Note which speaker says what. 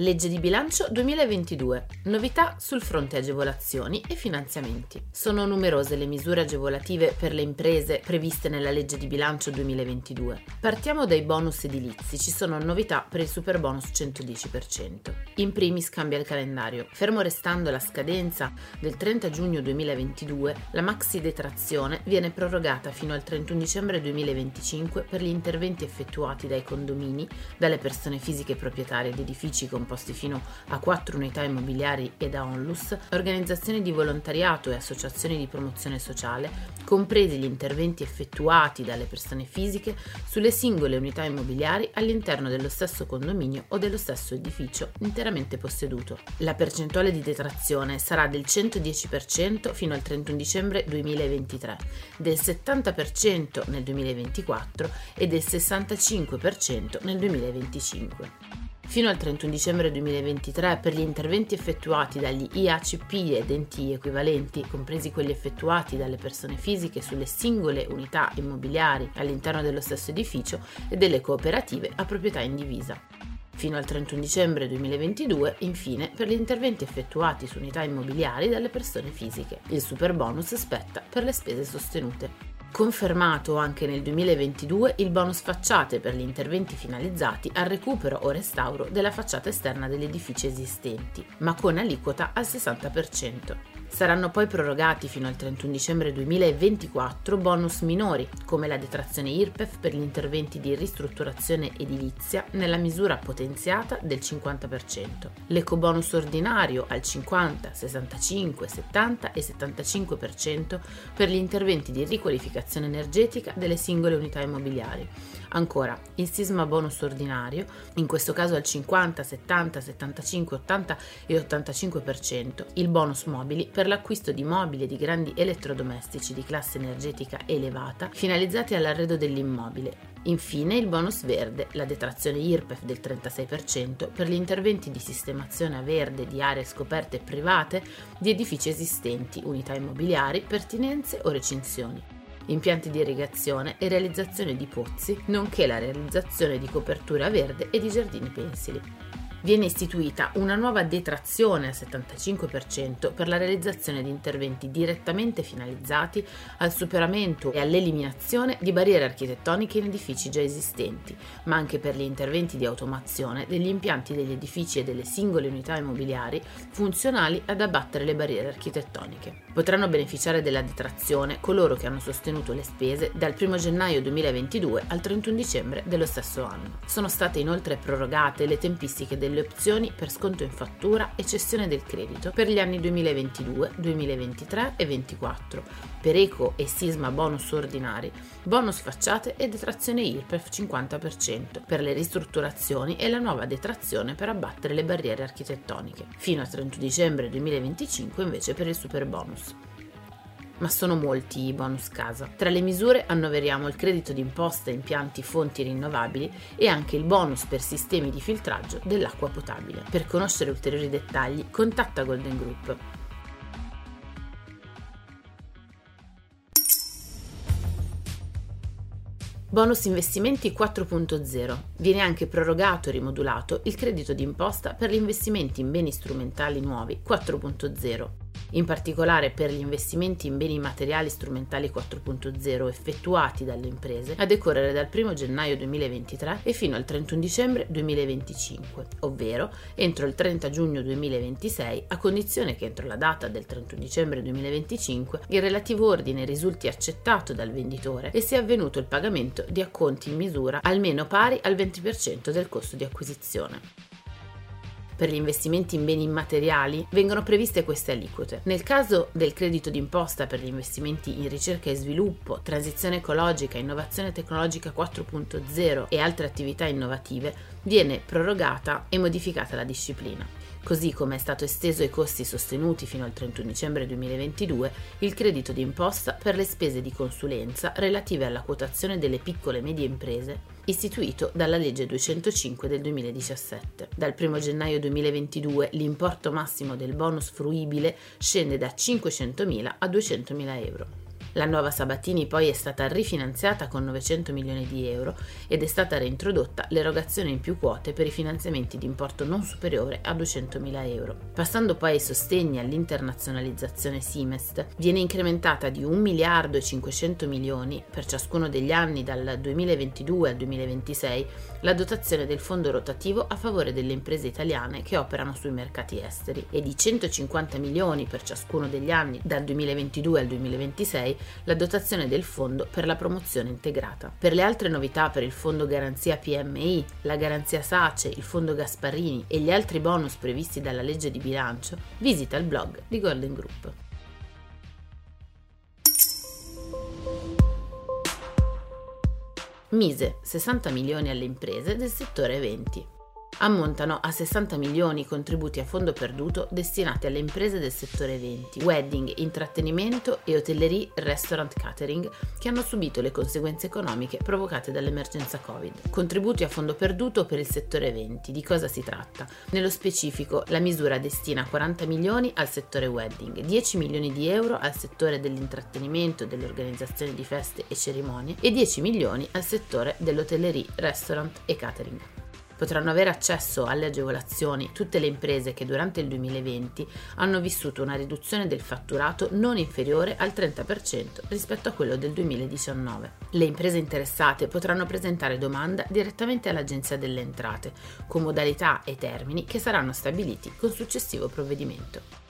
Speaker 1: Legge di bilancio 2022. Novità sul fronte agevolazioni e finanziamenti. Sono numerose le misure agevolative per le imprese previste nella legge di bilancio 2022. Partiamo dai bonus edilizi. Ci sono novità per il super bonus 110%. In primis cambia il calendario. Fermo restando la scadenza del 30 giugno 2022, la maxi detrazione viene prorogata fino al 31 dicembre 2025 per gli interventi effettuati dai condomini, dalle persone fisiche proprietarie di edifici con composti fino a 4 unità immobiliari e da onlus, organizzazioni di volontariato e associazioni di promozione sociale, compresi gli interventi effettuati dalle persone fisiche sulle singole unità immobiliari all'interno dello stesso condominio o dello stesso edificio interamente posseduto. La percentuale di detrazione sarà del 110% fino al 31 dicembre 2023, del 70% nel 2024 e del 65% nel 2025 fino al 31 dicembre 2023 per gli interventi effettuati dagli IACP ed enti equivalenti, compresi quelli effettuati dalle persone fisiche sulle singole unità immobiliari all'interno dello stesso edificio e delle cooperative a proprietà indivisa. Fino al 31 dicembre 2022, infine, per gli interventi effettuati su unità immobiliari dalle persone fisiche. Il super bonus spetta per le spese sostenute. Confermato anche nel 2022 il bonus facciate per gli interventi finalizzati al recupero o restauro della facciata esterna degli edifici esistenti, ma con aliquota al 60%. Saranno poi prorogati fino al 31 dicembre 2024 bonus minori, come la detrazione IRPEF per gli interventi di ristrutturazione edilizia nella misura potenziata del 50%, l'ecobonus ordinario al 50, 65, 70 e 75% per gli interventi di riqualificazione energetica delle singole unità immobiliari. Ancora, il sisma bonus ordinario, in questo caso al 50, 70, 75, 80 e 85%, il bonus mobili per l'acquisto di mobili e di grandi elettrodomestici di classe energetica elevata finalizzati all'arredo dell'immobile. Infine il bonus verde, la detrazione IRPEF del 36% per gli interventi di sistemazione a verde di aree scoperte private di edifici esistenti, unità immobiliari, pertinenze o recinzioni impianti di irrigazione e realizzazione di pozzi, nonché la realizzazione di copertura verde e di giardini pensili viene istituita una nuova detrazione al 75% per la realizzazione di interventi direttamente finalizzati al superamento e all'eliminazione di barriere architettoniche in edifici già esistenti, ma anche per gli interventi di automazione degli impianti degli edifici e delle singole unità immobiliari funzionali ad abbattere le barriere architettoniche. Potranno beneficiare della detrazione coloro che hanno sostenuto le spese dal 1 gennaio 2022 al 31 dicembre dello stesso anno. Sono state inoltre prorogate le tempistiche del delle opzioni per sconto in fattura e cessione del credito per gli anni 2022, 2023 e 2024, per eco e sisma bonus ordinari, bonus facciate e detrazione IRPEF 50% per le ristrutturazioni e la nuova detrazione per abbattere le barriere architettoniche, fino al 31 dicembre 2025 invece per il super bonus ma sono molti i bonus casa. Tra le misure annoveriamo il credito d'imposta impianti fonti rinnovabili e anche il bonus per sistemi di filtraggio dell'acqua potabile. Per conoscere ulteriori dettagli, contatta Golden Group. Bonus investimenti 4.0. Viene anche prorogato e rimodulato il credito d'imposta per gli investimenti in beni strumentali nuovi 4.0 in particolare per gli investimenti in beni materiali strumentali 4.0 effettuati dalle imprese a decorrere dal 1 gennaio 2023 e fino al 31 dicembre 2025, ovvero entro il 30 giugno 2026 a condizione che entro la data del 31 dicembre 2025 il relativo ordine risulti accettato dal venditore e sia avvenuto il pagamento di acconti in misura almeno pari al 20% del costo di acquisizione per gli investimenti in beni immateriali vengono previste queste aliquote. Nel caso del credito d'imposta per gli investimenti in ricerca e sviluppo, transizione ecologica, innovazione tecnologica 4.0 e altre attività innovative, viene prorogata e modificata la disciplina. Così come è stato esteso ai costi sostenuti fino al 31 dicembre 2022 il credito d'imposta per le spese di consulenza relative alla quotazione delle piccole e medie imprese istituito dalla legge 205 del 2017. Dal 1 gennaio 2022 l'importo massimo del bonus fruibile scende da 500.000 a 200.000 euro. La nuova Sabatini poi è stata rifinanziata con 900 milioni di euro ed è stata reintrodotta l'erogazione in più quote per i finanziamenti di importo non superiore a 200 mila euro. Passando poi ai sostegni all'internazionalizzazione Simest, viene incrementata di 1 miliardo e 500 milioni per ciascuno degli anni dal 2022 al 2026 la dotazione del fondo rotativo a favore delle imprese italiane che operano sui mercati esteri e di 150 milioni per ciascuno degli anni dal 2022 al 2026 la dotazione del fondo per la promozione integrata. Per le altre novità per il fondo garanzia PMI, la garanzia SACE, il fondo Gasparini e gli altri bonus previsti dalla legge di bilancio, visita il blog di Golden Group. Mise 60 milioni alle imprese del settore eventi ammontano a 60 milioni i contributi a fondo perduto destinati alle imprese del settore eventi, wedding, intrattenimento e hotellerie, restaurant catering che hanno subito le conseguenze economiche provocate dall'emergenza Covid. Contributi a fondo perduto per il settore eventi. Di cosa si tratta? Nello specifico, la misura destina 40 milioni al settore wedding, 10 milioni di euro al settore dell'intrattenimento, dell'organizzazione di feste e cerimonie e 10 milioni al settore dell'hotellerie, restaurant e catering potranno avere accesso alle agevolazioni tutte le imprese che durante il 2020 hanno vissuto una riduzione del fatturato non inferiore al 30% rispetto a quello del 2019. Le imprese interessate potranno presentare domanda direttamente all'Agenzia delle Entrate, con modalità e termini che saranno stabiliti con successivo provvedimento.